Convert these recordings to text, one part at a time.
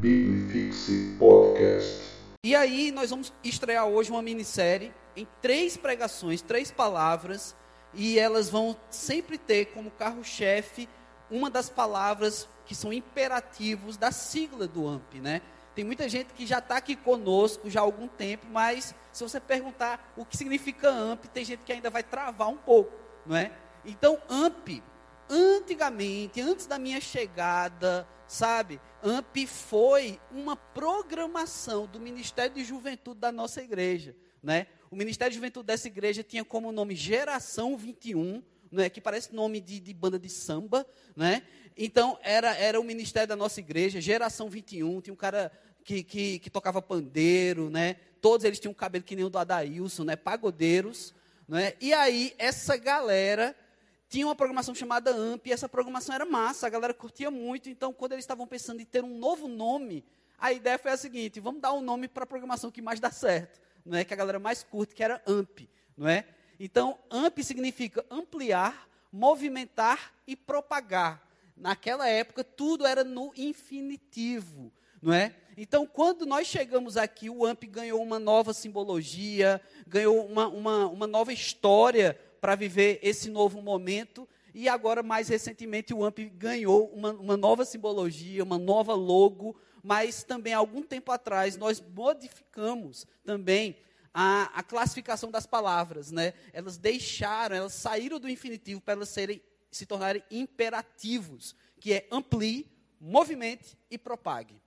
Biblifixe Podcast. E aí nós vamos estrear hoje uma minissérie em três pregações, três palavras, e elas vão sempre ter como carro-chefe uma das palavras que são imperativos da sigla do AMP, né? Tem muita gente que já está aqui conosco já há algum tempo, mas se você perguntar o que significa AMP, tem gente que ainda vai travar um pouco, não é? Então, AMP, antigamente, antes da minha chegada, sabe, AMP foi uma programação do Ministério de Juventude da nossa igreja, né? O Ministério de Juventude dessa igreja tinha como nome Geração 21, né, que parece nome de, de, banda de samba, né? Então, era, era o ministério da nossa igreja, Geração 21, tinha um cara que, que, que tocava pandeiro, né? Todos eles tinham cabelo que nem o do Adailson, né? Pagodeiros, né? E aí, essa galera tinha uma programação chamada AMP, e essa programação era massa, a galera curtia muito, então, quando eles estavam pensando em ter um novo nome, a ideia foi a seguinte, vamos dar um nome para a programação que mais dá certo, não é? Que a galera mais curte, que era AMP, não é? Então, AMP significa ampliar, movimentar e propagar. Naquela época, tudo era no infinitivo, não é? Então, quando nós chegamos aqui, o AMP ganhou uma nova simbologia, ganhou uma, uma, uma nova história para viver esse novo momento. E agora, mais recentemente, o AMP ganhou uma, uma nova simbologia, uma nova logo, mas também, algum tempo atrás, nós modificamos também a, a, classificação das palavras, né? Elas deixaram, elas saíram do infinitivo para elas serem, se tornarem imperativos, que é amplie, movimente e propague.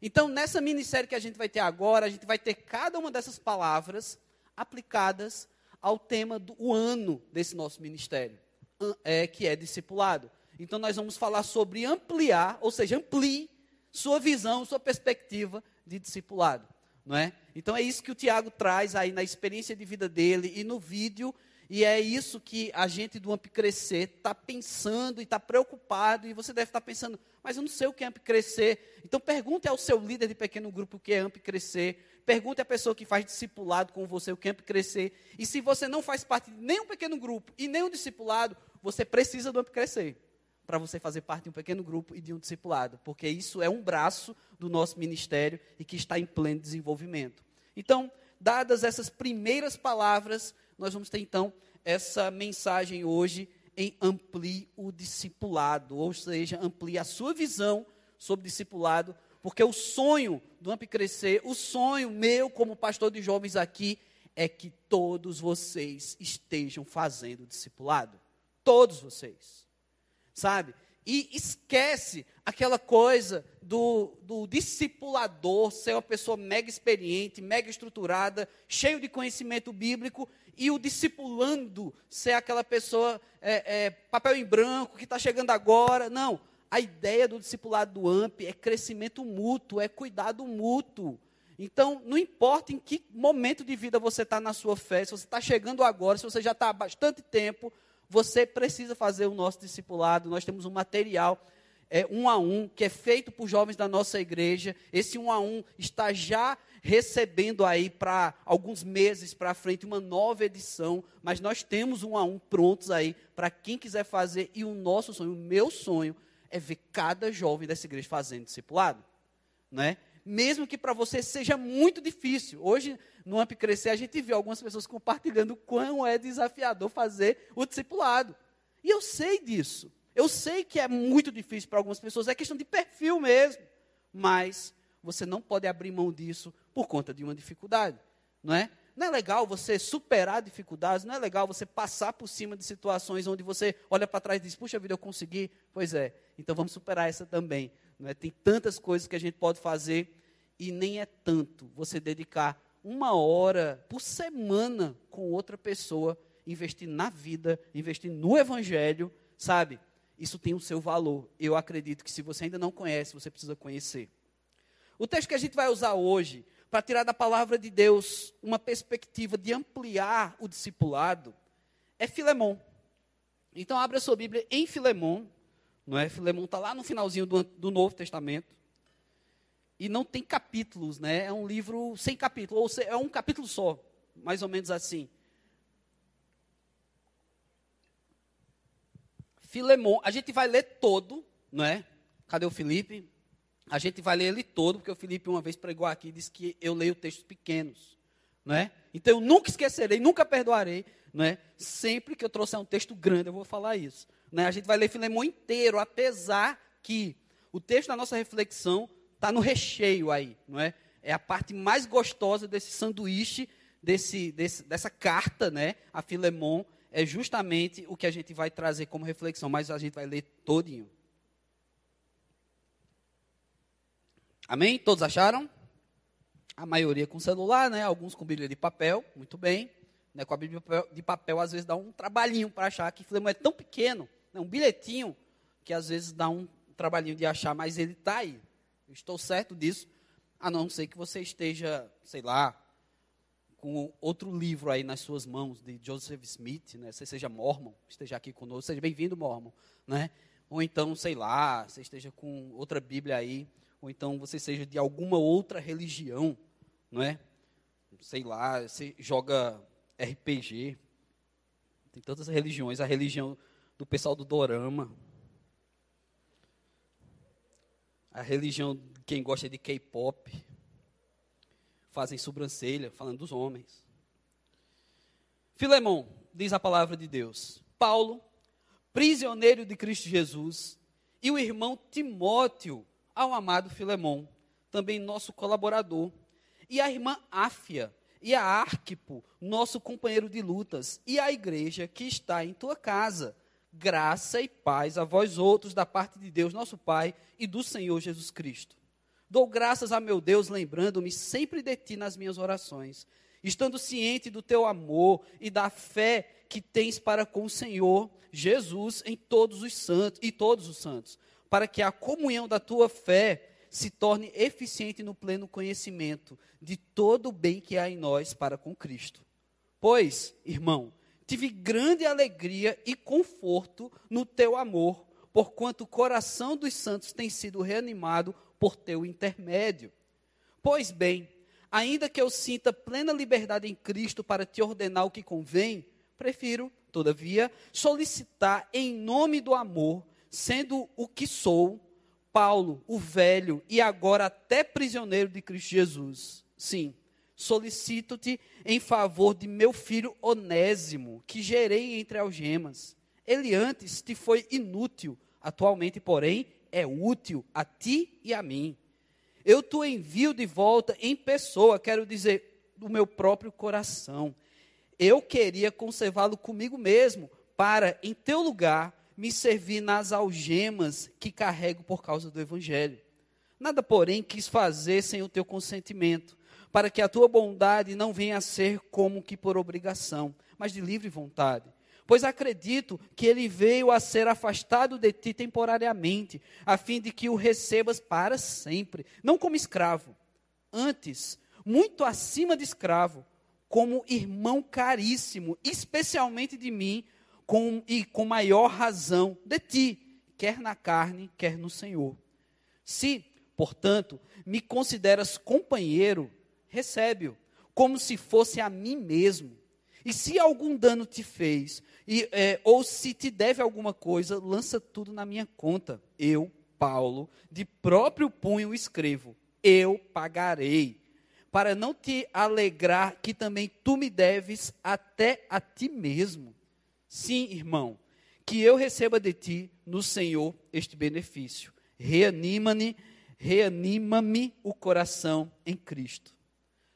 Então, nessa minissérie que a gente vai ter agora, a gente vai ter cada uma dessas palavras aplicadas ao tema do ano desse nosso ministério, é, que é discipulado. Então, nós vamos falar sobre ampliar, ou seja, amplie sua visão, sua perspectiva de discipulado. Não é? Então, é isso que o Tiago traz aí na experiência de vida dele e no vídeo e é isso que a gente do AMP Crescer está pensando e está preocupado. E você deve estar tá pensando, mas eu não sei o que é AMP Crescer. Então pergunte ao seu líder de pequeno grupo o que é AMP Crescer. Pergunte à pessoa que faz discipulado com você o que é AMP Crescer. E se você não faz parte de nenhum pequeno grupo e nenhum discipulado, você precisa do AMP Crescer. Para você fazer parte de um pequeno grupo e de um discipulado. Porque isso é um braço do nosso ministério e que está em pleno desenvolvimento. Então, dadas essas primeiras palavras nós vamos ter então essa mensagem hoje em amplie o discipulado, ou seja, amplie a sua visão sobre discipulado, porque o sonho do Amp Crescer, o sonho meu como pastor de jovens aqui, é que todos vocês estejam fazendo discipulado. Todos vocês. Sabe? E esquece aquela coisa do, do discipulador ser uma pessoa mega experiente, mega estruturada, cheio de conhecimento bíblico e o discipulando ser aquela pessoa é, é, papel em branco que está chegando agora. Não. A ideia do discipulado do AMP é crescimento mútuo, é cuidado mútuo. Então, não importa em que momento de vida você está na sua fé, se você está chegando agora, se você já está há bastante tempo, você precisa fazer o nosso discipulado. Nós temos um material é, um a um, que é feito por jovens da nossa igreja. Esse um a um está já recebendo aí para alguns meses para frente uma nova edição, mas nós temos um a um prontos aí para quem quiser fazer. E o nosso sonho, o meu sonho, é ver cada jovem dessa igreja fazendo discipulado, né? Mesmo que para você seja muito difícil. Hoje, no Amp Crescer, a gente viu algumas pessoas compartilhando quão é desafiador fazer o discipulado. E eu sei disso. Eu sei que é muito difícil para algumas pessoas, é questão de perfil mesmo. Mas você não pode abrir mão disso por conta de uma dificuldade, não é? Não é legal você superar dificuldades, não é legal você passar por cima de situações onde você olha para trás e diz: "Puxa vida, eu consegui". Pois é. Então vamos superar essa também, não é? Tem tantas coisas que a gente pode fazer e nem é tanto você dedicar uma hora por semana com outra pessoa, investir na vida, investir no evangelho, sabe? Isso tem o seu valor. Eu acredito que se você ainda não conhece, você precisa conhecer. O texto que a gente vai usar hoje para tirar da palavra de Deus uma perspectiva de ampliar o discipulado, é Filemon. Então, abra sua Bíblia em Filemon, não é? Filemon está lá no finalzinho do, do, Novo Testamento. E não tem capítulos, né? É um livro sem capítulo, ou seja, é um capítulo só, mais ou menos assim. Filemon, a gente vai ler todo, não é? Cadê o Felipe? a gente vai ler ele todo, porque o Felipe uma vez pregou aqui e disse que eu leio textos pequenos. Não é? Então eu nunca esquecerei, nunca perdoarei. Não é? Sempre que eu trouxer um texto grande, eu vou falar isso. Não é? A gente vai ler Filemão inteiro, apesar que o texto da nossa reflexão está no recheio aí. Não é? é a parte mais gostosa desse sanduíche, desse, desse, dessa carta né, a Filemão, é justamente o que a gente vai trazer como reflexão, mas a gente vai ler todinho. Amém? Todos acharam? A maioria com celular, né? Alguns com Bíblia de papel, muito bem. Né? Com a Bíblia de papel, às vezes dá um trabalhinho para achar, que Filemão é tão pequeno, né? um bilhetinho, que às vezes dá um trabalhinho de achar, mas ele está aí. Eu estou certo disso, a não ser que você esteja, sei lá, com outro livro aí nas suas mãos, de Joseph Smith, né? Você seja mormon, esteja aqui conosco, seja bem-vindo, mormon, né? Ou então, sei lá, você esteja com outra Bíblia aí, ou então você seja de alguma outra religião, não é? Sei lá, você joga RPG. Tem tantas religiões, a religião do pessoal do Dorama. A religião de quem gosta de K-pop. Fazem sobrancelha, falando dos homens. Filemão, diz a palavra de Deus. Paulo, prisioneiro de Cristo Jesus, e o irmão Timóteo, ao amado Filemão, também nosso colaborador, e a irmã Áfia, e a Arquipo, nosso companheiro de lutas, e a igreja que está em tua casa. Graça e paz a vós outros da parte de Deus, nosso Pai, e do Senhor Jesus Cristo. Dou graças a meu Deus, lembrando-me sempre de ti nas minhas orações, estando ciente do teu amor e da fé que tens para com o Senhor Jesus em todos os santos e todos os santos para que a comunhão da tua fé se torne eficiente no pleno conhecimento de todo o bem que há em nós para com Cristo. Pois, irmão, tive grande alegria e conforto no teu amor, porquanto o coração dos santos tem sido reanimado por teu intermédio. Pois bem, ainda que eu sinta plena liberdade em Cristo para te ordenar o que convém, prefiro, todavia, solicitar em nome do amor sendo o que sou, Paulo, o velho e agora até prisioneiro de Cristo Jesus. Sim, solicito-te em favor de meu filho Onésimo, que gerei entre algemas. Ele antes te foi inútil, atualmente, porém, é útil a ti e a mim. Eu te envio de volta em pessoa, quero dizer, do meu próprio coração. Eu queria conservá-lo comigo mesmo, para, em teu lugar, me servir nas algemas que carrego por causa do Evangelho. Nada, porém, quis fazer sem o teu consentimento, para que a tua bondade não venha a ser como que por obrigação, mas de livre vontade. Pois acredito que ele veio a ser afastado de ti temporariamente, a fim de que o recebas para sempre, não como escravo, antes, muito acima de escravo, como irmão caríssimo, especialmente de mim, com, e com maior razão de ti, quer na carne, quer no Senhor. Se, portanto, me consideras companheiro, recebe-o, como se fosse a mim mesmo. E se algum dano te fez, e, é, ou se te deve alguma coisa, lança tudo na minha conta. Eu, Paulo, de próprio punho escrevo: Eu pagarei, para não te alegrar que também tu me deves até a ti mesmo. Sim, irmão, que eu receba de ti no Senhor este benefício. Reanima-me, reanima-me o coração em Cristo.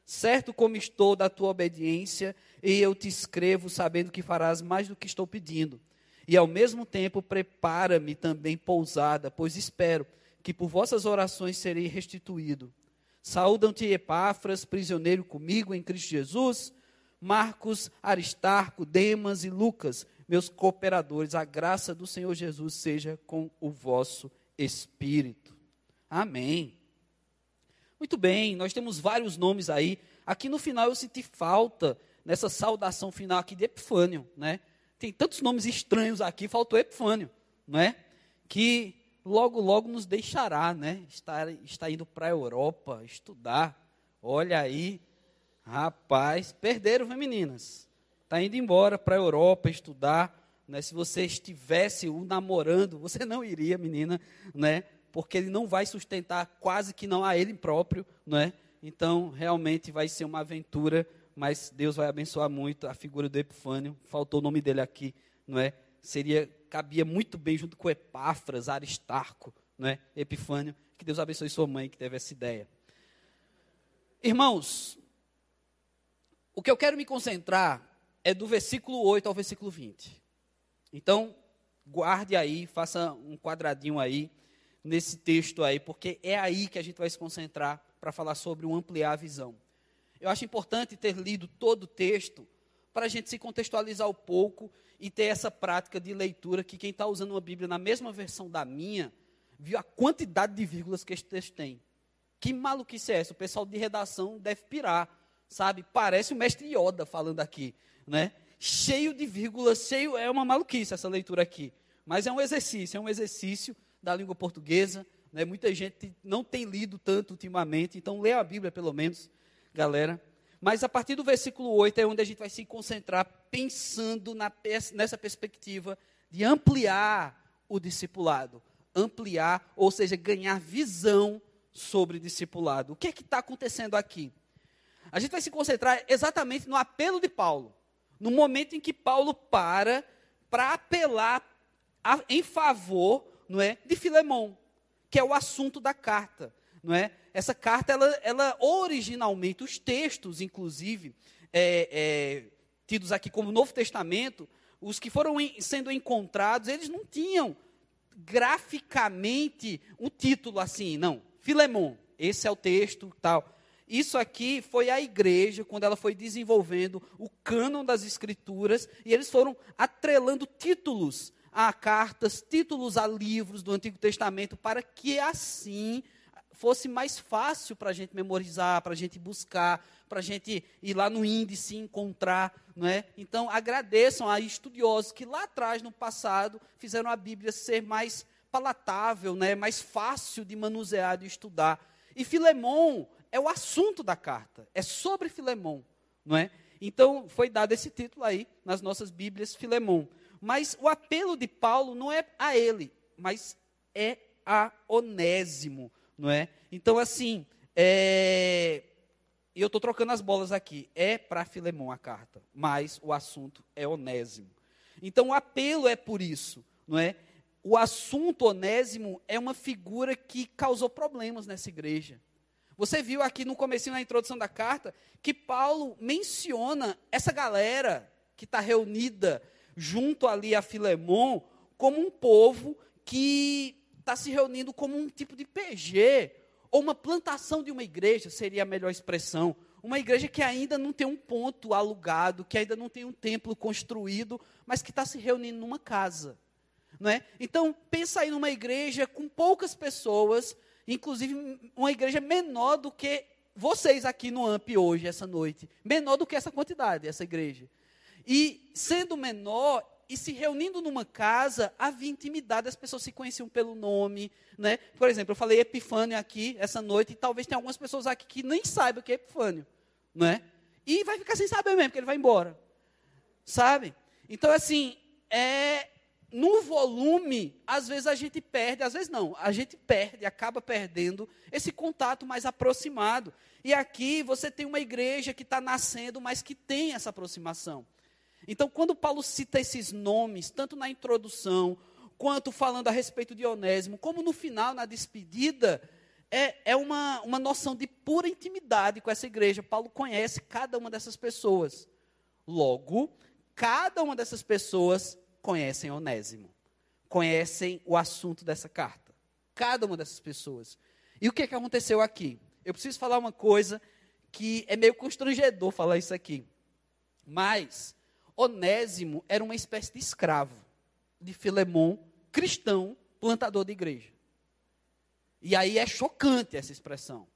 Certo como estou da tua obediência, e eu te escrevo sabendo que farás mais do que estou pedindo. E ao mesmo tempo prepara-me também pousada, pois espero que por vossas orações serei restituído. Saúdam-te Epáfras, prisioneiro comigo em Cristo Jesus, Marcos, Aristarco, Demas e Lucas, meus cooperadores, a graça do Senhor Jesus seja com o vosso espírito. Amém. Muito bem, nós temos vários nomes aí. Aqui no final eu senti falta nessa saudação final aqui de Epifânio, né? Tem tantos nomes estranhos aqui, faltou Epifânio, não é? Que logo logo nos deixará, né? Está, está indo para a Europa estudar. Olha aí, Rapaz, perderam, viu, meninas? Está indo embora para a Europa estudar. Né? Se você estivesse o namorando, você não iria, menina, né? Porque ele não vai sustentar quase que não a ele próprio, não é? Então, realmente vai ser uma aventura, mas Deus vai abençoar muito a figura do Epifânio. Faltou o nome dele aqui, não é? Seria cabia muito bem junto com Epáfras, Aristarco, não é? Epifânio. Que Deus abençoe sua mãe que teve essa ideia. Irmãos, o que eu quero me concentrar é do versículo 8 ao versículo 20. Então, guarde aí, faça um quadradinho aí nesse texto aí, porque é aí que a gente vai se concentrar para falar sobre o ampliar a visão. Eu acho importante ter lido todo o texto para a gente se contextualizar um pouco e ter essa prática de leitura que quem está usando uma Bíblia na mesma versão da minha, viu a quantidade de vírgulas que esse texto tem. Que maluquice é essa? O pessoal de redação deve pirar, sabe? Parece o mestre Yoda falando aqui, né? Cheio de vírgulas, cheio, é uma maluquice essa leitura aqui. Mas é um exercício, é um exercício da língua portuguesa, né? Muita gente não tem lido tanto ultimamente, então lê a Bíblia pelo menos, galera. Mas a partir do versículo 8 é onde a gente vai se concentrar pensando na, nessa perspectiva de ampliar o discipulado. Ampliar, ou seja, ganhar visão sobre discipulado. O que é que está acontecendo aqui? A gente vai se concentrar exatamente no apelo de Paulo. No momento em que Paulo para para apelar a, em favor não é, de Filemão, que é o assunto da carta. Não é? Essa carta, ela, ela originalmente, os textos, inclusive, é, é, tidos aqui como Novo Testamento, os que foram em, sendo encontrados, eles não tinham graficamente um título assim, não. Filemão, esse é o texto, tal. Isso aqui foi a igreja, quando ela foi desenvolvendo o cânon das escrituras, e eles foram atrelando títulos a cartas, títulos a livros do Antigo Testamento, para que assim fosse mais fácil para a gente memorizar, para a gente buscar, para a gente ir lá no índice encontrar, não é? Então agradeçam a estudiosos que lá atrás, no passado, fizeram a Bíblia ser mais palatável, né? mais fácil de manusear, de estudar. E Filemão é o assunto da carta, é sobre Filemão, não é? Então foi dado esse título aí nas nossas Bíblias, Filemão. Mas o apelo de Paulo não é a ele, mas é a Onésimo, não é? Então, assim, é... eu estou trocando as bolas aqui. É para Filemão a carta, mas o assunto é Onésimo. Então, o apelo é por isso, não é? O assunto Onésimo é uma figura que causou problemas nessa igreja. Você viu aqui no começo, na introdução da carta, que Paulo menciona essa galera que está reunida junto ali a Filemon, como um povo que está se reunindo como um tipo de PG, ou uma plantação de uma igreja, seria a melhor expressão. Uma igreja que ainda não tem um ponto alugado, que ainda não tem um templo construído, mas que está se reunindo numa casa. Não é? Então, pensa aí numa igreja com poucas pessoas, inclusive uma igreja menor do que vocês aqui no AMP hoje, essa noite. Menor do que essa quantidade, essa igreja. E sendo menor e se reunindo numa casa, havia intimidade, as pessoas se conheciam pelo nome, né? Por exemplo, eu falei Epifânio aqui essa noite e talvez tenha algumas pessoas aqui que nem saibam o que é Epifânio, não é? E vai ficar sem saber mesmo, porque ele vai embora. Sabe? Então assim, é no volume, às vezes a gente perde, às vezes não, a gente perde, acaba perdendo esse contato mais aproximado. E aqui você tem uma igreja que está nascendo, mas que tem essa aproximação. Então, quando Paulo cita esses nomes, tanto na introdução, quanto falando a respeito de Onésimo, como no final, na despedida, é, é uma, uma noção de pura intimidade com essa igreja. Paulo conhece cada uma dessas pessoas. Logo, cada uma dessas pessoas conhecem Onésimo, conhecem o assunto dessa carta. Cada uma dessas pessoas. E o que, é que aconteceu aqui? Eu preciso falar uma coisa que é meio constrangedor falar isso aqui. Mas Onésimo era uma espécie de escravo de Filemon, cristão, plantador de igreja. E aí é chocante essa expressão.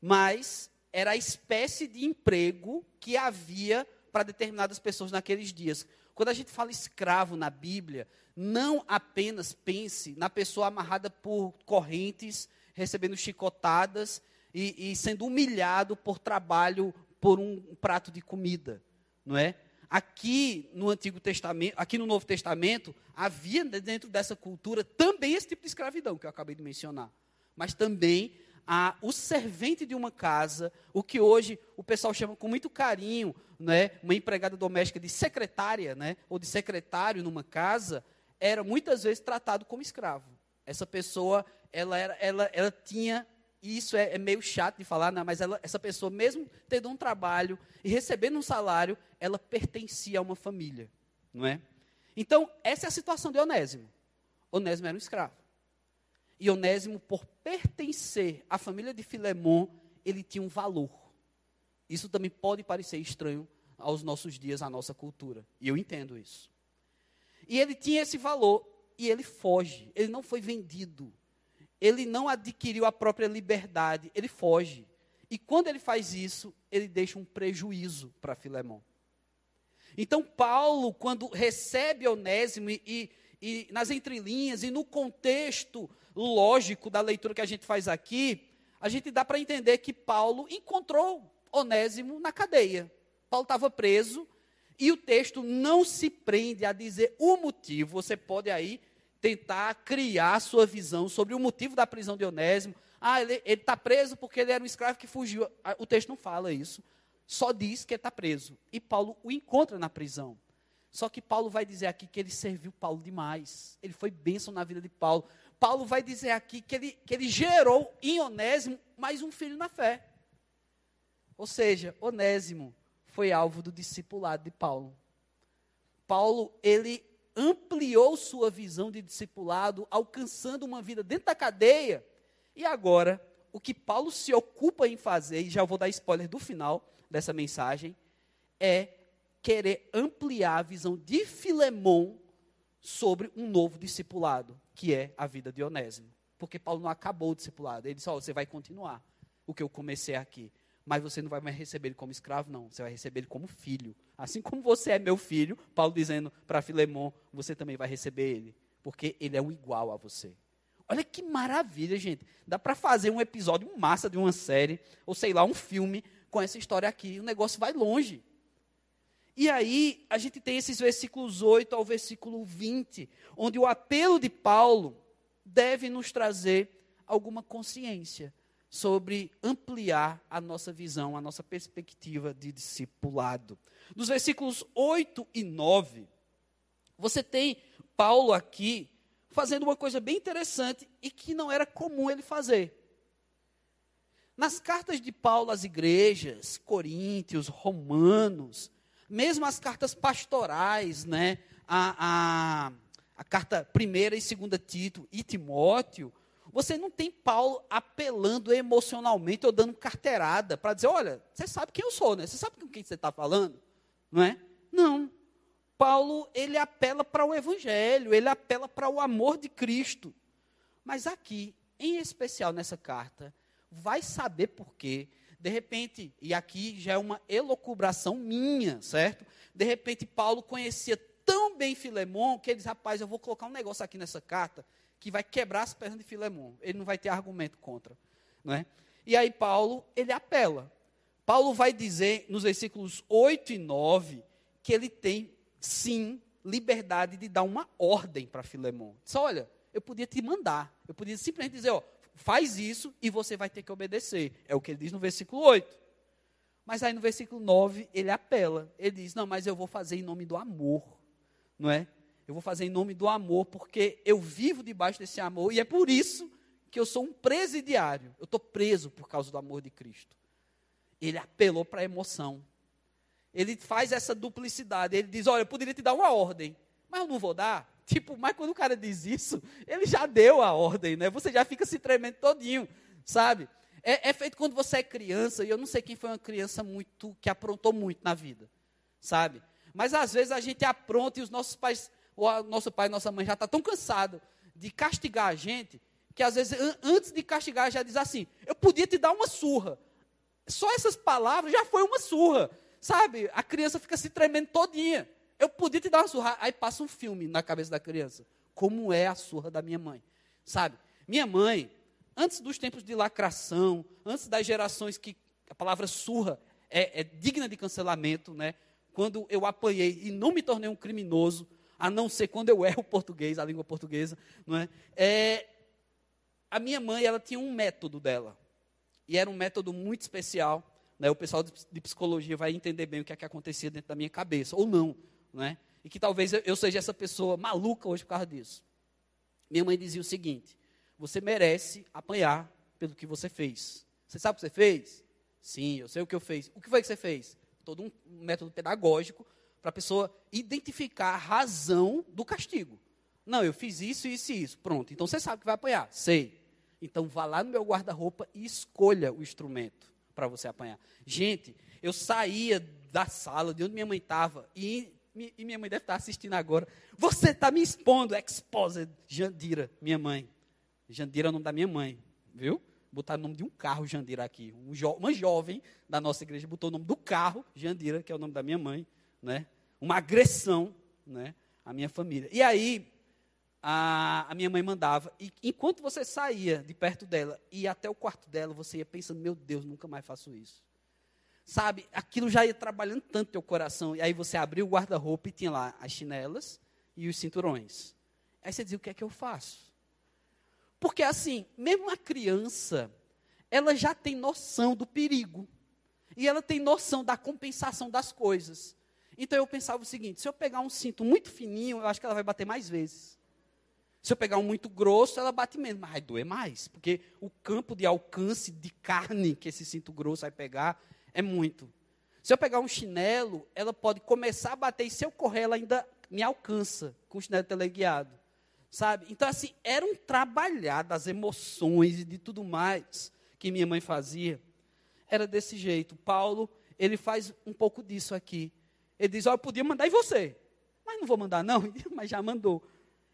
Mas era a espécie de emprego que havia para determinadas pessoas naqueles dias. Quando a gente fala escravo na Bíblia, não apenas pense na pessoa amarrada por correntes, recebendo chicotadas e, e sendo humilhado por trabalho por um prato de comida, não é? Aqui no Antigo Testamento, aqui no Novo Testamento, havia dentro dessa cultura também esse tipo de escravidão que eu acabei de mencionar. Mas também a, o servente de uma casa, o que hoje o pessoal chama com muito carinho, né, uma empregada doméstica de secretária, né, ou de secretário numa casa, era muitas vezes tratado como escravo. Essa pessoa, ela, era, ela, ela tinha, e isso é, é meio chato de falar, né, mas ela, essa pessoa, mesmo tendo um trabalho e recebendo um salário, ela pertencia a uma família, não é? Então, essa é a situação de Onésimo. Onésimo era um escravo. E Onésimo, por pertencer à família de Filemon, ele tinha um valor. Isso também pode parecer estranho aos nossos dias, à nossa cultura. E eu entendo isso. E ele tinha esse valor e ele foge. Ele não foi vendido. Ele não adquiriu a própria liberdade. Ele foge. E quando ele faz isso, ele deixa um prejuízo para Filemon. Então, Paulo, quando recebe Onésimo e, e, e nas entrelinhas e no contexto lógico da leitura que a gente faz aqui, a gente dá para entender que Paulo encontrou Onésimo na cadeia. Paulo estava preso e o texto não se prende a dizer o motivo. Você pode aí tentar criar sua visão sobre o motivo da prisão de Onésimo. Ah, ele está preso porque ele era um escravo que fugiu. Ah, o texto não fala isso. Só diz que ele está preso. E Paulo o encontra na prisão. Só que Paulo vai dizer aqui que ele serviu Paulo demais. Ele foi bênção na vida de Paulo. Paulo vai dizer aqui que ele, que ele gerou em Onésimo mais um filho na fé. Ou seja, Onésimo foi alvo do discipulado de Paulo. Paulo, ele ampliou sua visão de discipulado, alcançando uma vida dentro da cadeia. E agora, o que Paulo se ocupa em fazer, e já vou dar spoiler do final dessa mensagem, é querer ampliar a visão de Filemão sobre um novo discipulado que é a vida de Onésimo. Porque Paulo não acabou o discipulado. Ele disse: oh, você vai continuar o que eu comecei aqui. Mas você não vai mais receber ele como escravo, não. Você vai receber ele como filho. Assim como você é meu filho, Paulo dizendo para Filemon, você também vai receber ele. Porque ele é o igual a você. Olha que maravilha, gente. Dá para fazer um episódio massa de uma série, ou sei lá, um filme com essa história aqui. O negócio vai longe. E aí, a gente tem esses versículos 8 ao versículo 20, onde o apelo de Paulo deve nos trazer alguma consciência sobre ampliar a nossa visão, a nossa perspectiva de discipulado. Dos versículos 8 e 9, você tem Paulo aqui fazendo uma coisa bem interessante e que não era comum ele fazer. Nas cartas de Paulo às igrejas, Coríntios, Romanos, mesmo as cartas pastorais, né, a, a, a carta primeira e segunda Tito e Timóteo, você não tem Paulo apelando emocionalmente ou dando carteirada para dizer, olha, você sabe quem eu sou, né? Você sabe com quem você está falando, não é? Não. Paulo, ele apela para o evangelho, ele apela para o amor de Cristo. Mas aqui, em especial nessa carta, vai saber por quê de repente, e aqui já é uma elocubração minha, certo? De repente, Paulo conhecia tão bem Filemon que ele diz: rapaz, eu vou colocar um negócio aqui nessa carta que vai quebrar as pernas de Filemon. Ele não vai ter argumento contra. Não é? E aí, Paulo, ele apela. Paulo vai dizer nos versículos 8 e 9 que ele tem, sim, liberdade de dar uma ordem para Filemon. Diz: olha, eu podia te mandar. Eu podia simplesmente dizer: ó, faz isso e você vai ter que obedecer. É o que ele diz no versículo 8. Mas aí no versículo 9 ele apela. Ele diz: Não, mas eu vou fazer em nome do amor. Não é? Eu vou fazer em nome do amor, porque eu vivo debaixo desse amor e é por isso que eu sou um presidiário. Eu estou preso por causa do amor de Cristo. Ele apelou para a emoção. Ele faz essa duplicidade. Ele diz: Olha, eu poderia te dar uma ordem, mas eu não vou dar. Tipo, mas quando o cara diz isso, ele já deu a ordem, né? Você já fica se tremendo todinho, sabe? É, é, feito quando você é criança, e eu não sei quem foi uma criança muito, que aprontou muito na vida, sabe? Mas às vezes a gente apronta e os nossos pais, ou a nosso pai nossa mãe já está tão cansado de castigar a gente, que às vezes an antes de castigar já diz assim, eu podia te dar uma surra. Só essas palavras já foi uma surra, sabe? A criança fica se tremendo todinha. Eu podia te dar uma surra. Aí passa um filme na cabeça da criança. Como é a surra da minha mãe. Sabe? Minha mãe, antes dos tempos de lacração, antes das gerações que a palavra surra é, é digna de cancelamento, né? quando eu apanhei e não me tornei um criminoso, a não ser quando eu erro o português, a língua portuguesa, não é? é a minha mãe, ela tinha um método dela. E era um método muito especial. Né? O pessoal de psicologia vai entender bem o que é que acontecia dentro da minha cabeça, ou não. Né? E que talvez eu seja essa pessoa maluca hoje por causa disso. Minha mãe dizia o seguinte: você merece apanhar pelo que você fez. Você sabe o que você fez? Sim, eu sei o que eu fiz. O que foi que você fez? Todo um método pedagógico para a pessoa identificar a razão do castigo. Não, eu fiz isso, isso e isso. Pronto, então você sabe que vai apanhar. Sei. Então vá lá no meu guarda-roupa e escolha o instrumento para você apanhar. Gente, eu saía da sala de onde minha mãe estava e, e, minha mãe deve estar assistindo agora. Você está me expondo, exposed Jandira, minha mãe. Jandira é o nome da minha mãe, viu? Botaram o nome de um carro Jandira aqui. Um jo uma jovem da nossa igreja botou o nome do carro Jandira, que é o nome da minha mãe, né? Uma agressão, né? À minha família. E aí, a, a minha mãe mandava, e enquanto você saía de perto dela e ia até o quarto dela, você ia pensando, meu Deus, nunca mais faço isso. Sabe, aquilo já ia trabalhando tanto teu coração, e aí você abriu o guarda-roupa e tinha lá as chinelas e os cinturões. Aí você dizia, o que é que eu faço? Porque assim, mesmo a criança, ela já tem noção do perigo. E ela tem noção da compensação das coisas. Então eu pensava o seguinte: se eu pegar um cinto muito fininho, eu acho que ela vai bater mais vezes. Se eu pegar um muito grosso, ela bate menos, mas vai doer mais, porque o campo de alcance de carne que esse cinto grosso vai pegar é muito. Se eu pegar um chinelo, ela pode começar a bater e se eu correr, ela ainda me alcança com o chinelo teleguiado. Sabe? Então, assim, era um trabalhar das emoções e de tudo mais que minha mãe fazia. Era desse jeito. Paulo, ele faz um pouco disso aqui. Ele diz: oh, eu podia mandar em você, mas não vou mandar, não. mas já mandou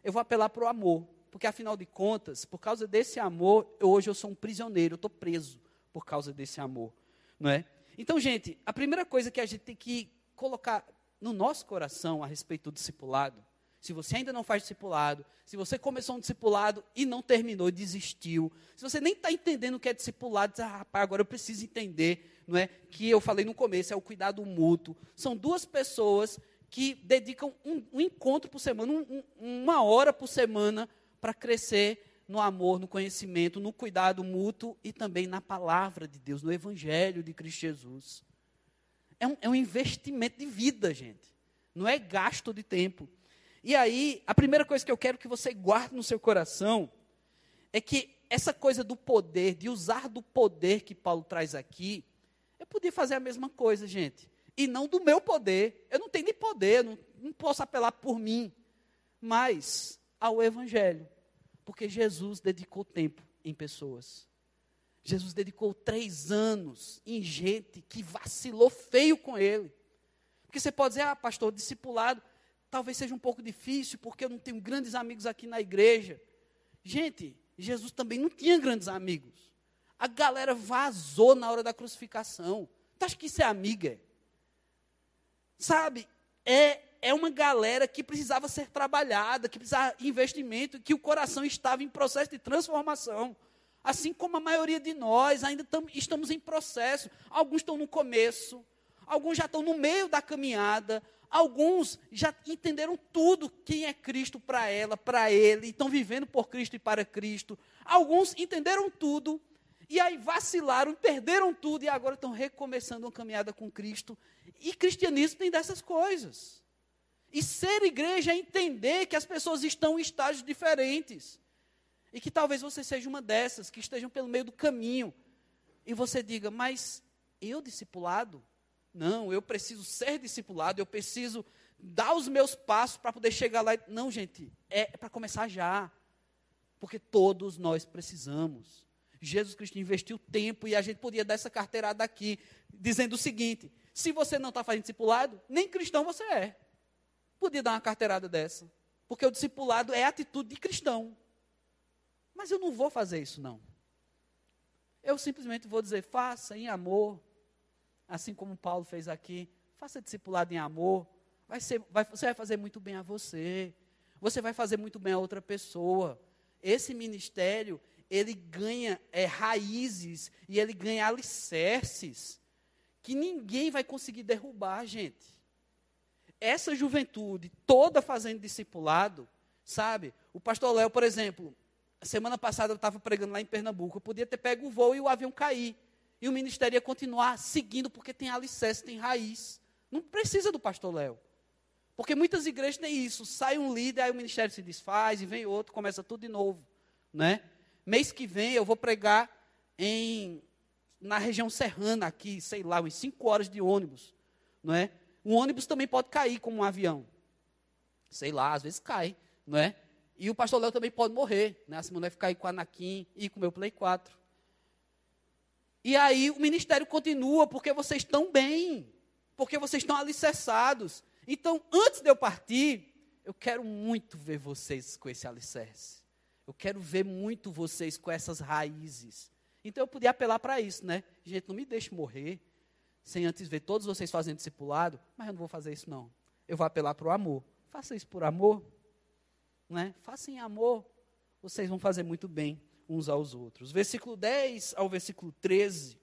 eu vou apelar para o amor. Porque, afinal de contas, por causa desse amor, eu, hoje eu sou um prisioneiro, eu estou preso por causa desse amor. Não é? Então, gente, a primeira coisa que a gente tem que colocar no nosso coração a respeito do discipulado, se você ainda não faz discipulado, se você começou um discipulado e não terminou, desistiu, se você nem está entendendo o que é discipulado, diz, ah, rapaz, agora eu preciso entender, não é? Que eu falei no começo, é o cuidado mútuo. São duas pessoas que dedicam um, um encontro por semana, um, uma hora por semana, para crescer no amor, no conhecimento, no cuidado mútuo e também na palavra de Deus, no Evangelho de Cristo Jesus. É um, é um investimento de vida, gente. Não é gasto de tempo. E aí, a primeira coisa que eu quero que você guarde no seu coração é que essa coisa do poder, de usar do poder que Paulo traz aqui, eu podia fazer a mesma coisa, gente e não do meu poder. Eu não tenho nem poder, não, não posso apelar por mim, mas ao Evangelho. Porque Jesus dedicou tempo em pessoas. Jesus dedicou três anos em gente que vacilou feio com ele. Porque você pode dizer, ah, pastor, discipulado talvez seja um pouco difícil, porque eu não tenho grandes amigos aqui na igreja. Gente, Jesus também não tinha grandes amigos. A galera vazou na hora da crucificação. Tu acha que isso é amiga? Sabe, é, é uma galera que precisava ser trabalhada, que precisava de investimento, que o coração estava em processo de transformação. Assim como a maioria de nós ainda tam, estamos em processo. Alguns estão no começo, alguns já estão no meio da caminhada, alguns já entenderam tudo quem é Cristo para ela, para ele, estão vivendo por Cristo e para Cristo. Alguns entenderam tudo e aí vacilaram, perderam tudo e agora estão recomeçando uma caminhada com Cristo e cristianismo tem dessas coisas. E ser igreja é entender que as pessoas estão em estágios diferentes. E que talvez você seja uma dessas, que estejam pelo meio do caminho. E você diga, mas eu discipulado? Não, eu preciso ser discipulado, eu preciso dar os meus passos para poder chegar lá. Não, gente, é para começar já. Porque todos nós precisamos. Jesus Cristo investiu tempo e a gente podia dar essa carteirada aqui, dizendo o seguinte: se você não está fazendo discipulado, nem cristão você é. Podia dar uma carteirada dessa. Porque o discipulado é atitude de cristão. Mas eu não vou fazer isso, não. Eu simplesmente vou dizer, faça em amor. Assim como Paulo fez aqui. Faça discipulado em amor. Vai ser, vai, você vai fazer muito bem a você. Você vai fazer muito bem a outra pessoa. Esse ministério, ele ganha é, raízes e ele ganha alicerces que ninguém vai conseguir derrubar, gente. essa juventude toda fazendo discipulado, sabe? O pastor Léo, por exemplo, semana passada eu estava pregando lá em Pernambuco, eu podia ter pego o voo e o avião cair. E o ministério ia continuar seguindo, porque tem alicerce, tem raiz. Não precisa do pastor Léo. Porque muitas igrejas têm isso. Sai um líder, aí o ministério se desfaz, e vem outro, começa tudo de novo. Né? Mês que vem eu vou pregar em, na região serrana aqui, sei lá, umas 5 horas de ônibus. Não é? Um ônibus também pode cair como um avião. Sei lá, às vezes cai, não é? E o pastor Léo também pode morrer, né? A Simone vai ficar aí com o Anakim e com o meu Play 4. E aí o ministério continua porque vocês estão bem, porque vocês estão alicerçados. Então, antes de eu partir, eu quero muito ver vocês com esse alicerce. Eu quero ver muito vocês com essas raízes. Então eu podia apelar para isso, né? Gente, não me deixe morrer sem antes ver todos vocês fazendo discipulado, mas eu não vou fazer isso não. Eu vou apelar para o amor. Faça isso por amor, né? Faça em amor, vocês vão fazer muito bem uns aos outros. Versículo 10 ao versículo 13,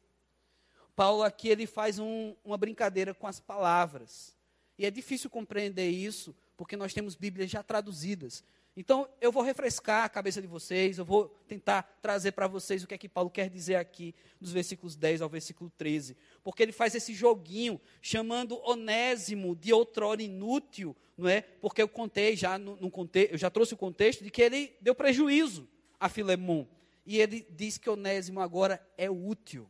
Paulo aqui ele faz um, uma brincadeira com as palavras. E é difícil compreender isso, porque nós temos Bíblias já traduzidas. Então, eu vou refrescar a cabeça de vocês, eu vou tentar trazer para vocês o que é que Paulo quer dizer aqui, dos versículos 10 ao versículo 13. Porque ele faz esse joguinho, chamando Onésimo de outrora inútil, não é? Porque eu contei já, no, no eu já trouxe o contexto de que ele deu prejuízo a Filemon. E ele diz que Onésimo agora é útil.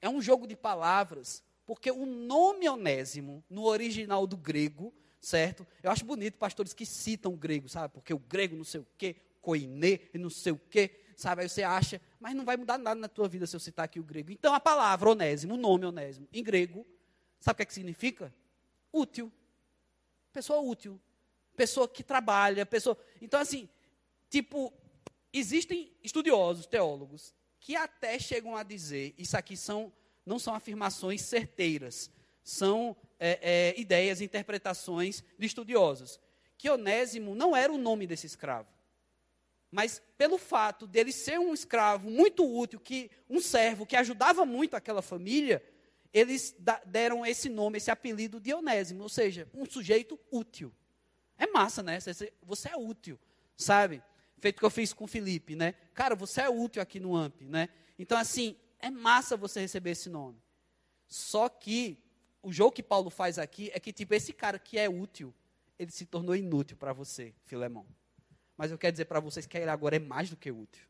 É um jogo de palavras, porque o nome Onésimo, no original do grego, certo? Eu acho bonito pastores que citam o grego, sabe? Porque o grego não sei o quê, koine e não sei o quê, sabe? Aí você acha, mas não vai mudar nada na tua vida se eu citar aqui o grego. Então a palavra onésimo, o nome onésimo, em grego, sabe o que, é que significa? Útil. Pessoa útil. Pessoa que trabalha, pessoa. Então, assim, tipo, existem estudiosos, teólogos, que até chegam a dizer, isso aqui são, não são afirmações certeiras, são é, é, ideias, interpretações de estudiosos. Que Onésimo não era o nome desse escravo. Mas pelo fato dele ser um escravo muito útil, que um servo que ajudava muito aquela família, eles deram esse nome, esse apelido de Onésimo, ou seja, um sujeito útil. É massa, né? Você é útil, sabe? Feito que eu fiz com o Felipe, né? Cara, você é útil aqui no AMP, né? Então, assim, é massa você receber esse nome. Só que o jogo que Paulo faz aqui é que, tipo, esse cara que é útil, ele se tornou inútil para você, Filemão. Mas eu quero dizer para vocês que ele agora é mais do que útil.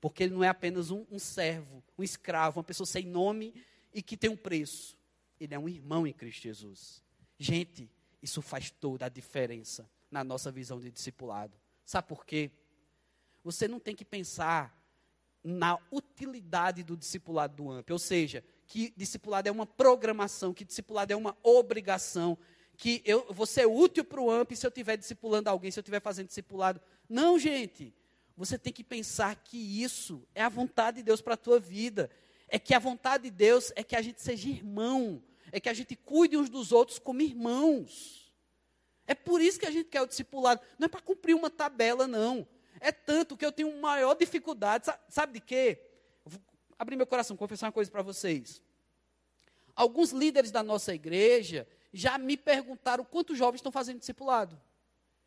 Porque ele não é apenas um, um servo, um escravo, uma pessoa sem nome e que tem um preço. Ele é um irmão em Cristo Jesus. Gente, isso faz toda a diferença na nossa visão de discipulado. Sabe por quê? Você não tem que pensar na utilidade do discipulado do AMP. Ou seja, que discipulado é uma programação, que discipulado é uma obrigação, que eu vou ser útil para o AMP se eu estiver discipulando alguém, se eu estiver fazendo discipulado. Não, gente. Você tem que pensar que isso é a vontade de Deus para a tua vida. É que a vontade de Deus é que a gente seja irmão. É que a gente cuide uns dos outros como irmãos. É por isso que a gente quer o discipulado. Não é para cumprir uma tabela, não. É tanto que eu tenho maior dificuldade. Sabe de quê? abrir meu coração, confessar uma coisa para vocês. Alguns líderes da nossa igreja já me perguntaram quantos jovens estão fazendo discipulado.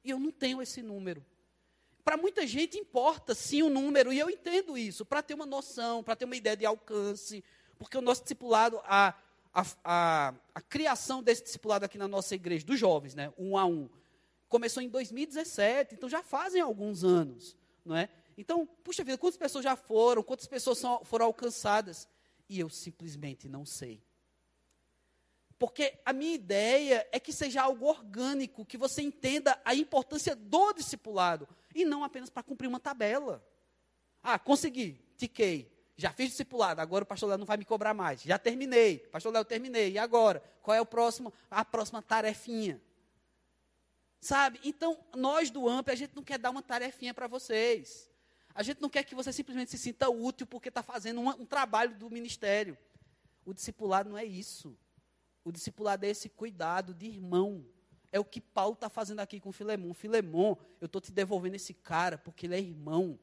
E eu não tenho esse número. Para muita gente importa sim o número, e eu entendo isso, para ter uma noção, para ter uma ideia de alcance, porque o nosso discipulado, a, a, a, a, criação desse discipulado aqui na nossa igreja, dos jovens, né, um a um, começou em 2017, então já fazem alguns anos, não é? Então, puxa vida, quantas pessoas já foram, quantas pessoas são, foram alcançadas? E eu simplesmente não sei. Porque a minha ideia é que seja algo orgânico, que você entenda a importância do discipulado, e não apenas para cumprir uma tabela. Ah, consegui, tiquei, já fiz discipulado, agora o pastor Léo não vai me cobrar mais. Já terminei, pastor Léo, terminei. E agora? Qual é o próximo, a próxima tarefinha? Sabe? Então, nós do AMP, a gente não quer dar uma tarefinha para vocês. A gente não quer que você simplesmente se sinta útil porque está fazendo um, um trabalho do ministério. O discipulado não é isso. O discipulado é esse cuidado de irmão. É o que Paulo está fazendo aqui com Filemão. Filemão, eu estou te devolvendo esse cara porque ele é irmão.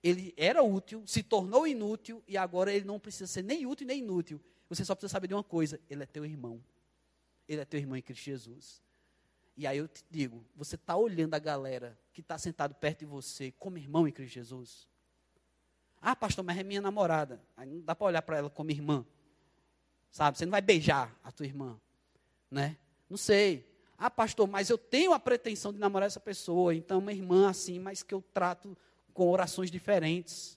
Ele era útil, se tornou inútil e agora ele não precisa ser nem útil nem inútil. Você só precisa saber de uma coisa: ele é teu irmão. ele é teu irmão em Cristo Jesus. E aí eu te digo, você está olhando a galera que está sentado perto de você como irmão em Cristo Jesus? Ah, pastor, mas é minha namorada. Aí não dá para olhar para ela como irmã. Sabe? Você não vai beijar a tua irmã. Né? Não sei. Ah, pastor, mas eu tenho a pretensão de namorar essa pessoa. Então, uma irmã assim, mas que eu trato com orações diferentes.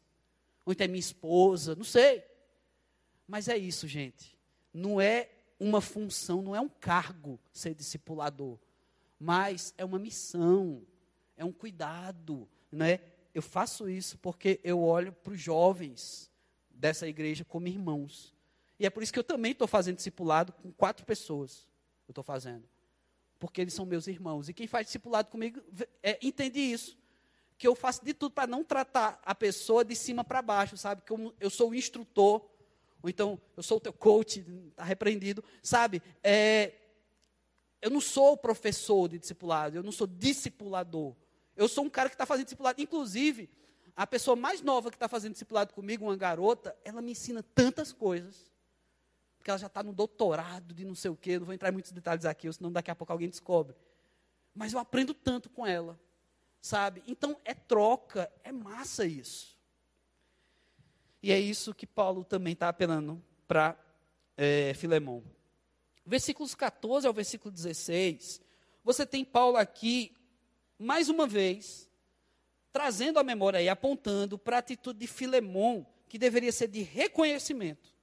Ou então é minha esposa. Não sei. Mas é isso, gente. Não é uma função, não é um cargo ser discipulador. Mas é uma missão. É um cuidado. Não é? eu faço isso porque eu olho para os jovens dessa igreja como irmãos. E é por isso que eu também estou fazendo discipulado com quatro pessoas. Eu estou fazendo. Porque eles são meus irmãos. E quem faz discipulado comigo é, entende isso. Que eu faço de tudo para não tratar a pessoa de cima para baixo, sabe? Que eu, eu sou o instrutor, ou então eu sou o teu coach, está repreendido, sabe? É, eu não sou professor de discipulado, eu não sou discipulador. Eu sou um cara que está fazendo discipulado. Inclusive, a pessoa mais nova que está fazendo discipulado comigo, uma garota, ela me ensina tantas coisas. Porque ela já está no doutorado de não sei o quê. Não vou entrar em muitos detalhes aqui, senão daqui a pouco alguém descobre. Mas eu aprendo tanto com ela. Sabe? Então é troca, é massa isso. E é isso que Paulo também está apelando para é, Filemão. Versículos 14 ao versículo 16, você tem Paulo aqui mais uma vez, trazendo a memória e apontando para a atitude de Filemon, que deveria ser de reconhecimento.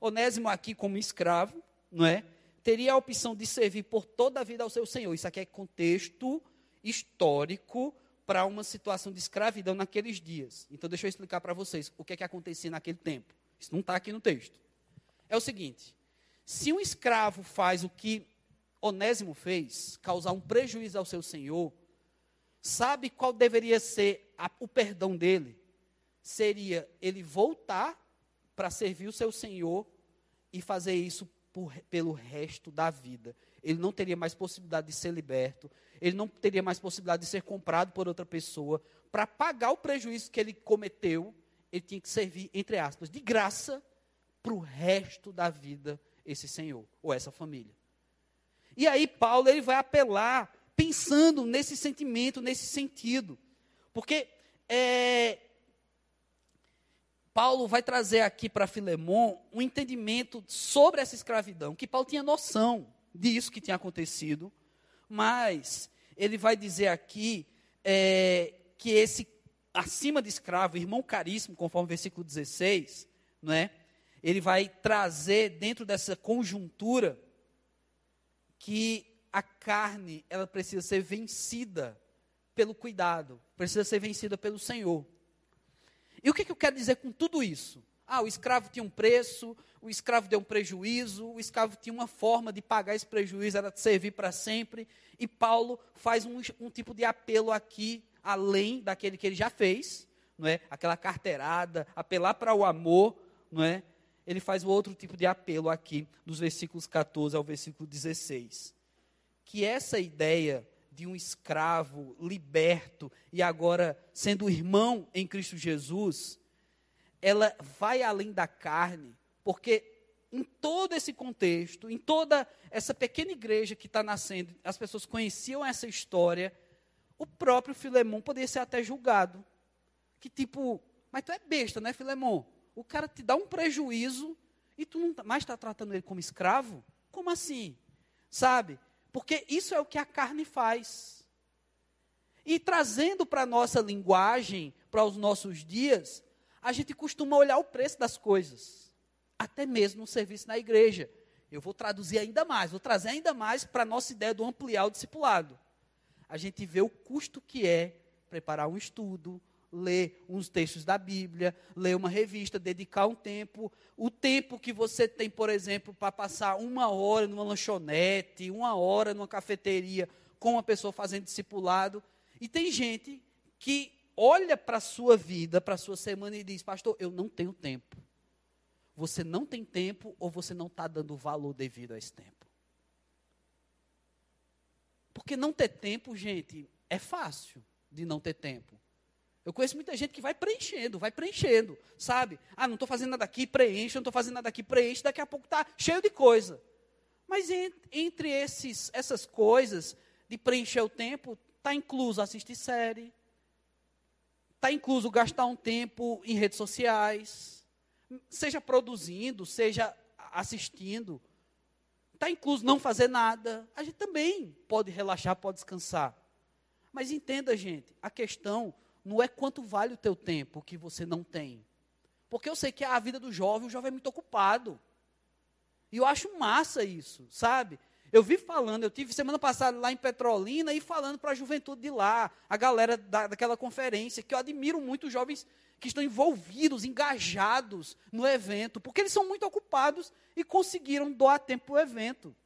Onésimo aqui como escravo, não é? Teria a opção de servir por toda a vida ao seu senhor. Isso aqui é contexto histórico para uma situação de escravidão naqueles dias. Então deixa eu explicar para vocês o que é que acontecia naquele tempo. Isso não está aqui no texto. É o seguinte: se um escravo faz o que Onésimo fez, causar um prejuízo ao seu senhor, Sabe qual deveria ser a, o perdão dele? Seria ele voltar para servir o seu Senhor e fazer isso por, pelo resto da vida. Ele não teria mais possibilidade de ser liberto, ele não teria mais possibilidade de ser comprado por outra pessoa. Para pagar o prejuízo que ele cometeu, ele tinha que servir, entre aspas, de graça para o resto da vida esse Senhor, ou essa família. E aí Paulo ele vai apelar pensando nesse sentimento, nesse sentido. Porque é, Paulo vai trazer aqui para Filemon um entendimento sobre essa escravidão, que Paulo tinha noção disso que tinha acontecido, mas ele vai dizer aqui é, que esse acima de escravo, irmão caríssimo, conforme o versículo 16, não é? Ele vai trazer dentro dessa conjuntura que a carne, ela precisa ser vencida pelo cuidado, precisa ser vencida pelo Senhor. E o que, que eu quero dizer com tudo isso? Ah, o escravo tinha um preço, o escravo deu um prejuízo, o escravo tinha uma forma de pagar esse prejuízo, era servir para sempre. E Paulo faz um, um, tipo de apelo aqui, além daquele que ele já fez, não é? Aquela carteirada, apelar para o amor, não é? Ele faz o outro tipo de apelo aqui, dos versículos 14 ao versículo 16 que essa ideia de um escravo liberto e agora sendo irmão em Cristo Jesus, ela vai além da carne, porque em todo esse contexto, em toda essa pequena igreja que está nascendo, as pessoas conheciam essa história, o próprio Filemão poderia ser até julgado. Que tipo, mas tu é besta, né, Filemão? O cara te dá um prejuízo e tu não tá, mais está tratando ele como escravo? Como assim? Sabe? Porque isso é o que a carne faz. E trazendo para a nossa linguagem, para os nossos dias, a gente costuma olhar o preço das coisas. Até mesmo no serviço na igreja. Eu vou traduzir ainda mais, vou trazer ainda mais para a nossa ideia do ampliar o discipulado. A gente vê o custo que é preparar um estudo, ler uns textos da Bíblia, ler uma revista, dedicar um tempo. O tempo que você tem, por exemplo, para passar uma hora numa lanchonete, uma hora numa cafeteria com uma pessoa fazendo discipulado. E tem gente que olha para a sua vida, para a sua semana e diz: Pastor, eu não tenho tempo. Você não tem tempo ou você não está dando valor devido a esse tempo. Porque não ter tempo, gente, é fácil de não ter tempo. Eu conheço muita gente que vai preenchendo, vai preenchendo, sabe? Ah, não estou fazendo nada aqui, preenche, não estou fazendo nada aqui, preenche, daqui a pouco está cheio de coisa. Mas entre esses, essas coisas de preencher o tempo, está incluso assistir série, está incluso gastar um tempo em redes sociais, seja produzindo, seja assistindo, está incluso não fazer nada. A gente também pode relaxar, pode descansar. Mas entenda, gente, a questão não é quanto vale o teu tempo que você não tem. Porque eu sei que a vida do jovem, o jovem é muito ocupado. E eu acho massa isso, sabe? Eu vi falando, eu tive semana passada lá em Petrolina e falando para a juventude de lá, a galera da, daquela conferência, que eu admiro muito os jovens que estão envolvidos, engajados no evento, porque eles são muito ocupados e conseguiram doar tempo para o evento.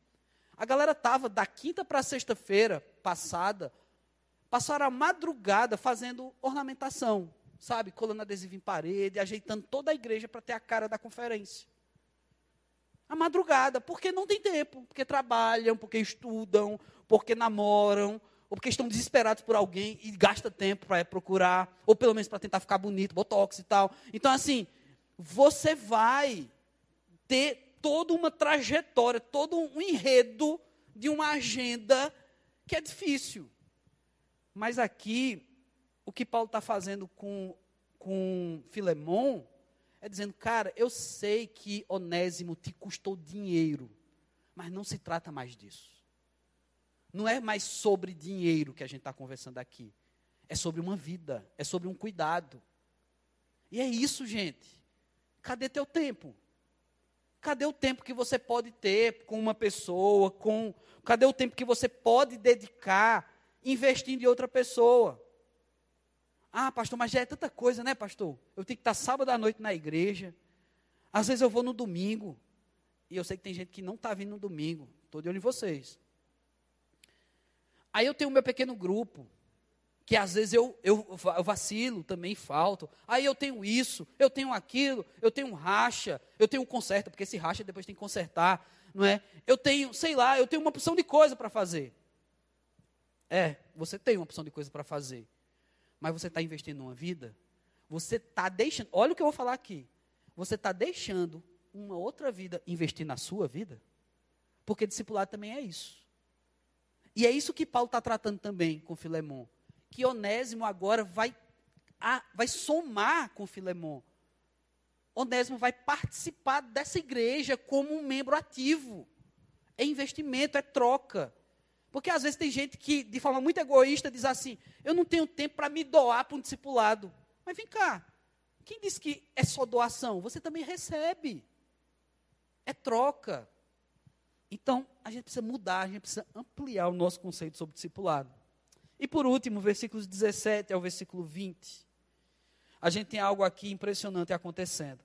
A galera estava da quinta para sexta-feira passada, passaram a madrugada fazendo ornamentação, sabe? Colando adesivo em parede, ajeitando toda a igreja para ter a cara da conferência a madrugada, porque não tem tempo, porque trabalham, porque estudam, porque namoram, ou porque estão desesperados por alguém e gasta tempo para procurar, ou pelo menos para tentar ficar bonito, botox e tal. Então, assim, você vai ter toda uma trajetória, todo um enredo de uma agenda que é difícil. Mas aqui, o que Paulo está fazendo com, com Filemon é dizendo, cara, eu sei que Onésimo te custou dinheiro, mas não se trata mais disso. Não é mais sobre dinheiro que a gente está conversando aqui. É sobre uma vida, é sobre um cuidado. E é isso, gente. Cadê teu tempo? Cadê o tempo que você pode ter com uma pessoa? Com, cadê o tempo que você pode dedicar investindo em outra pessoa? Ah, pastor, mas já é tanta coisa, né, pastor? Eu tenho que estar sábado à noite na igreja. Às vezes eu vou no domingo. E eu sei que tem gente que não está vindo no domingo. Estou de olho em vocês. Aí eu tenho o meu pequeno grupo. Que às vezes eu, eu, eu vacilo, também falto. Aí eu tenho isso, eu tenho aquilo, eu tenho racha, eu tenho um conserto, porque esse racha depois tem que consertar, não é? Eu tenho, sei lá, eu tenho uma opção de coisa para fazer. É, você tem uma opção de coisa para fazer mas você está investindo numa vida, você está deixando, olha o que eu vou falar aqui, você está deixando uma outra vida investir na sua vida, porque discipulado também é isso. E é isso que Paulo está tratando também com Filemon, que Onésimo agora vai, a, vai somar com Filemon. Onésimo vai participar dessa igreja como um membro ativo. É investimento, é troca. Porque às vezes tem gente que, de forma muito egoísta, diz assim: eu não tenho tempo para me doar para um discipulado. Mas vem cá, quem disse que é só doação? Você também recebe. É troca. Então, a gente precisa mudar, a gente precisa ampliar o nosso conceito sobre discipulado. E por último, versículos 17 ao versículo 20. A gente tem algo aqui impressionante acontecendo.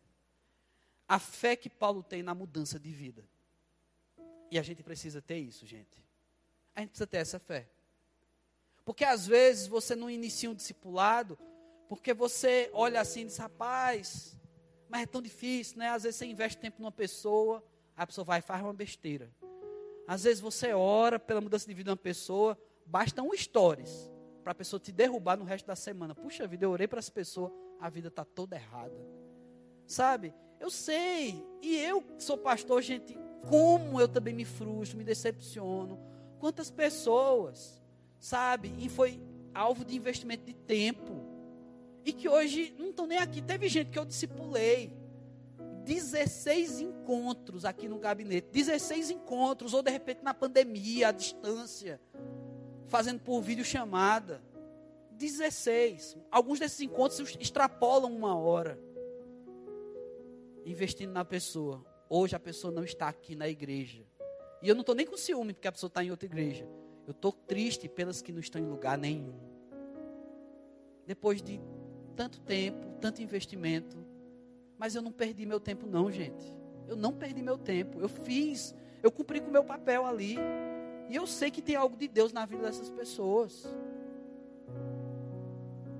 A fé que Paulo tem na mudança de vida. E a gente precisa ter isso, gente. A gente precisa ter essa fé. Porque às vezes você não inicia um discipulado, porque você olha assim e diz, rapaz, mas é tão difícil, né? Às vezes você investe tempo numa pessoa, a pessoa vai e faz uma besteira. Às vezes você ora pela mudança de vida de uma pessoa, basta um stories para a pessoa te derrubar no resto da semana. Puxa vida, eu orei para essa pessoa, a vida está toda errada. Sabe? Eu sei, e eu sou pastor, gente, como eu também me frustro, me decepciono Quantas pessoas, sabe? E foi alvo de investimento de tempo. E que hoje não estão nem aqui. Teve gente que eu discipulei. 16 encontros aqui no gabinete. 16 encontros, ou de repente na pandemia, à distância, fazendo por videochamada. 16. Alguns desses encontros extrapolam uma hora. Investindo na pessoa. Hoje a pessoa não está aqui na igreja. E eu não estou nem com ciúme porque a pessoa está em outra igreja. Eu estou triste pelas que não estão em lugar nenhum. Depois de tanto tempo, tanto investimento. Mas eu não perdi meu tempo, não, gente. Eu não perdi meu tempo. Eu fiz, eu cumpri com o meu papel ali. E eu sei que tem algo de Deus na vida dessas pessoas.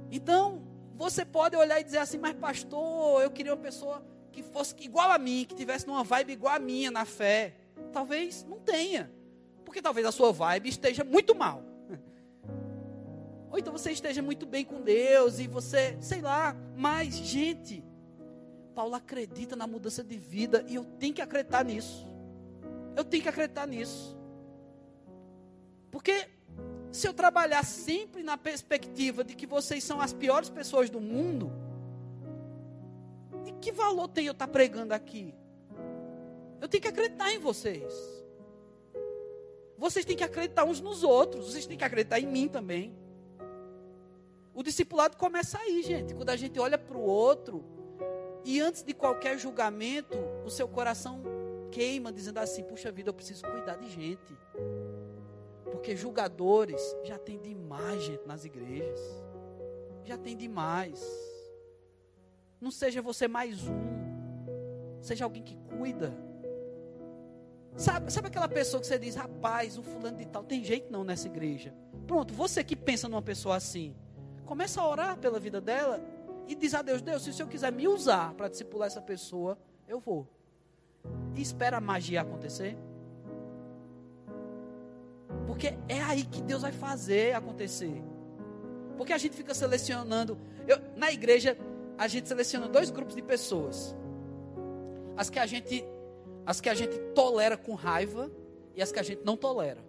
Então, você pode olhar e dizer assim, mas pastor, eu queria uma pessoa que fosse igual a mim, que tivesse uma vibe igual a minha na fé. Talvez não tenha. Porque talvez a sua vibe esteja muito mal. Ou então você esteja muito bem com Deus e você, sei lá, mas, gente, Paulo acredita na mudança de vida e eu tenho que acreditar nisso. Eu tenho que acreditar nisso. Porque se eu trabalhar sempre na perspectiva de que vocês são as piores pessoas do mundo, de que valor tem eu estar pregando aqui? Eu tenho que acreditar em vocês. Vocês têm que acreditar uns nos outros, vocês têm que acreditar em mim também. O discipulado começa aí, gente, quando a gente olha para o outro e antes de qualquer julgamento, o seu coração queima, dizendo assim: puxa vida, eu preciso cuidar de gente. Porque julgadores já tem demais, gente, nas igrejas. Já tem demais. Não seja você mais um. Seja alguém que cuida. Sabe, sabe aquela pessoa que você diz, rapaz, o fulano de tal, tem jeito não nessa igreja. Pronto, você que pensa numa pessoa assim, começa a orar pela vida dela e diz a Deus, Deus, se o Senhor quiser me usar para discipular essa pessoa, eu vou. E espera a magia acontecer. Porque é aí que Deus vai fazer acontecer. Porque a gente fica selecionando. Eu, na igreja, a gente seleciona dois grupos de pessoas. As que a gente as que a gente tolera com raiva e as que a gente não tolera.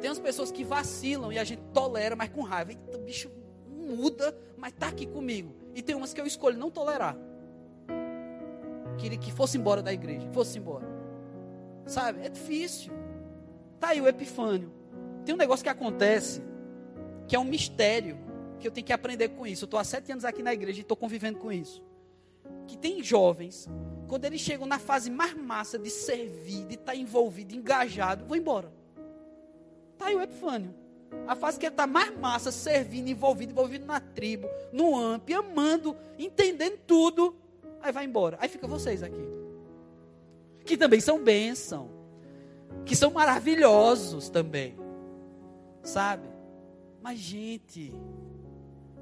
Tem as pessoas que vacilam e a gente tolera, mas com raiva. Eita, bicho muda, mas tá aqui comigo. E tem umas que eu escolho não tolerar. Queria que fosse embora da igreja, fosse embora. Sabe? É difícil. Tá aí o epifânio. Tem um negócio que acontece que é um mistério que eu tenho que aprender com isso. Eu estou há sete anos aqui na igreja e estou convivendo com isso. Que tem jovens, quando eles chegam na fase mais massa de servir, de estar tá envolvido, engajado, vão embora. Está aí o Epifânio. A fase que ele está mais massa, servindo, envolvido, envolvido na tribo, no AMP, amando, entendendo tudo. Aí vai embora. Aí fica vocês aqui. Que também são bênção. Que são maravilhosos também. Sabe? Mas, gente,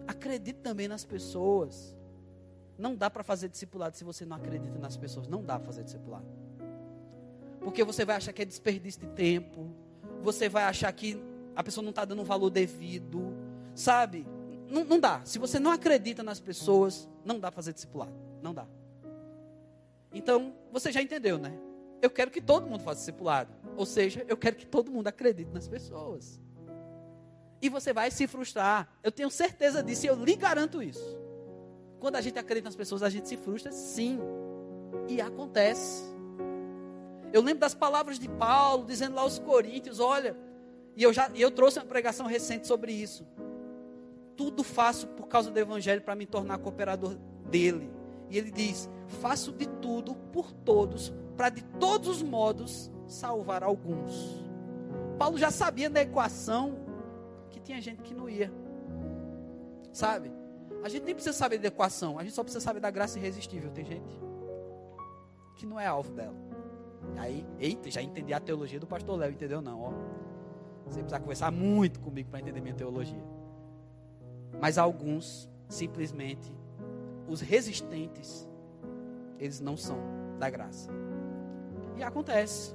acredite também nas pessoas. Não dá para fazer discipulado se você não acredita nas pessoas. Não dá para fazer discipulado. Porque você vai achar que é desperdício de tempo. Você vai achar que a pessoa não está dando um valor devido. Sabe? Não, não dá. Se você não acredita nas pessoas, não dá para fazer discipulado. Não dá. Então, você já entendeu, né? Eu quero que todo mundo faça discipulado. Ou seja, eu quero que todo mundo acredite nas pessoas. E você vai se frustrar. Eu tenho certeza disso e eu lhe garanto isso. Quando a gente acredita nas pessoas, a gente se frustra, sim. E acontece. Eu lembro das palavras de Paulo, dizendo lá aos Coríntios: olha, e eu já eu trouxe uma pregação recente sobre isso. Tudo faço por causa do Evangelho para me tornar cooperador dele. E ele diz: faço de tudo por todos, para de todos os modos salvar alguns. Paulo já sabia da equação que tinha gente que não ia. Sabe? A gente nem precisa saber de equação, a gente só precisa saber da graça irresistível. Tem gente que não é alvo dela. Aí, eita, já entendi a teologia do pastor Léo, entendeu? Não, ó. Você precisa conversar muito comigo para entender minha teologia. Mas alguns, simplesmente, os resistentes, eles não são da graça. E acontece.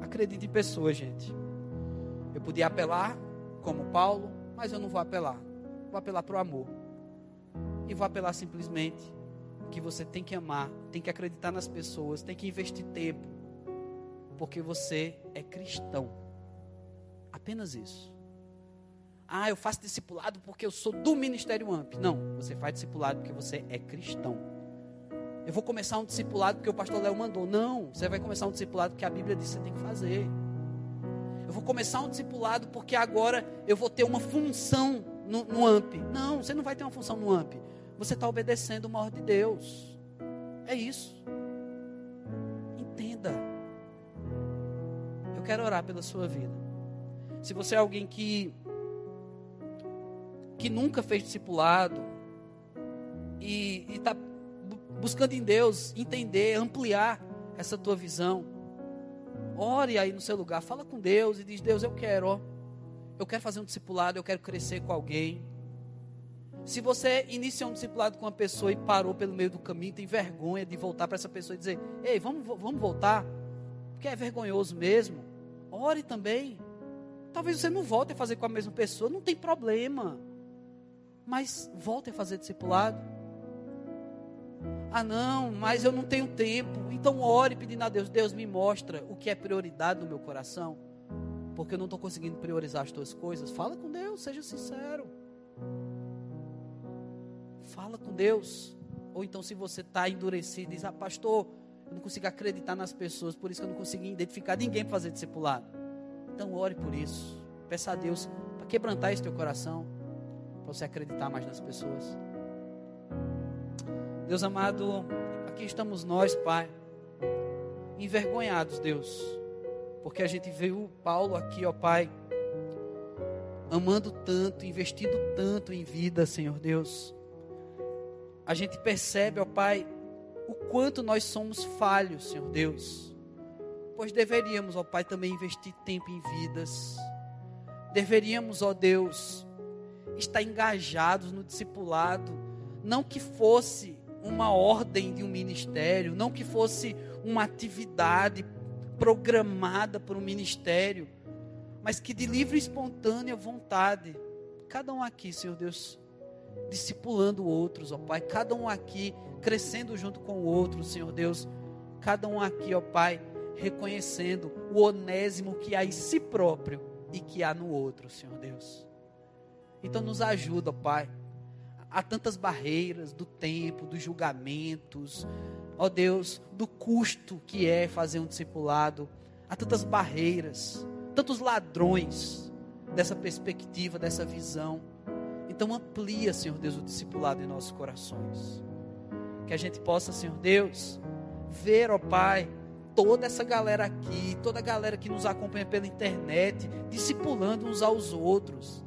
Acredite em pessoas, gente. Eu podia apelar como Paulo, mas eu não vou apelar vou apelar para o amor. E vou apelar simplesmente que você tem que amar, tem que acreditar nas pessoas, tem que investir tempo. Porque você é cristão. Apenas isso. Ah, eu faço discipulado porque eu sou do Ministério AMP. Não, você faz discipulado porque você é cristão. Eu vou começar um discipulado porque o pastor Léo mandou. Não, você vai começar um discipulado porque a Bíblia diz que você tem que fazer. Eu vou começar um discipulado porque agora eu vou ter uma função no, no AMP. Não, você não vai ter uma função no AMP. Você está obedecendo uma ordem de Deus. É isso. Entenda. Eu quero orar pela sua vida. Se você é alguém que que nunca fez discipulado e está buscando em Deus entender, ampliar essa tua visão, ore aí no seu lugar, fala com Deus e diz: Deus, eu quero, ó eu quero fazer um discipulado, eu quero crescer com alguém. Se você iniciou um discipulado com uma pessoa e parou pelo meio do caminho, tem vergonha de voltar para essa pessoa e dizer: Ei, vamos, vamos voltar, porque é vergonhoso mesmo. Ore também. Talvez você não volte a fazer com a mesma pessoa, não tem problema. Mas volte a fazer discipulado. Ah, não, mas eu não tenho tempo. Então ore pedindo a Deus, Deus me mostra o que é prioridade no meu coração, porque eu não estou conseguindo priorizar as tuas coisas. Fala com Deus, seja sincero. Fala com Deus. Ou então, se você está endurecido, diz: Ah, pastor, eu não consigo acreditar nas pessoas, por isso que eu não consigo identificar ninguém para fazer discipulado. Então, ore por isso. Peça a Deus para quebrantar esse teu coração, para você acreditar mais nas pessoas. Deus amado, aqui estamos nós, Pai, envergonhados, Deus, porque a gente viu Paulo aqui, ó Pai, amando tanto, investindo tanto em vida, Senhor Deus a gente percebe, ó Pai, o quanto nós somos falhos, Senhor Deus. Pois deveríamos, ó Pai, também investir tempo em vidas. Deveríamos, ó Deus, estar engajados no discipulado, não que fosse uma ordem de um ministério, não que fosse uma atividade programada por um ministério, mas que de livre e espontânea vontade, cada um aqui, Senhor Deus, discipulando outros, ó Pai. Cada um aqui crescendo junto com o outro, Senhor Deus. Cada um aqui, ó Pai, reconhecendo o onésimo que há em si próprio e que há no outro, Senhor Deus. Então nos ajuda, ó Pai. Há tantas barreiras do tempo, dos julgamentos, ó Deus, do custo que é fazer um discipulado. Há tantas barreiras, tantos ladrões dessa perspectiva, dessa visão. Então amplia, Senhor Deus, o discipulado em nossos corações. Que a gente possa, Senhor Deus, ver, ó Pai, toda essa galera aqui, toda a galera que nos acompanha pela internet, discipulando uns aos outros,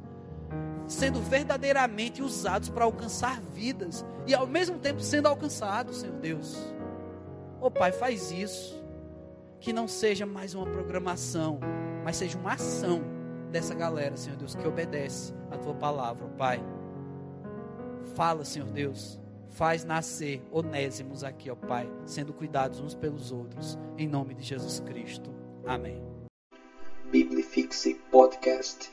sendo verdadeiramente usados para alcançar vidas e ao mesmo tempo sendo alcançados, Senhor Deus. Ó Pai, faz isso. Que não seja mais uma programação, mas seja uma ação dessa galera, Senhor Deus, que obedece a tua palavra, Pai. Fala, Senhor Deus, faz nascer onésimos aqui, ó Pai, sendo cuidados uns pelos outros, em nome de Jesus Cristo. Amém. Biblifixe Podcast.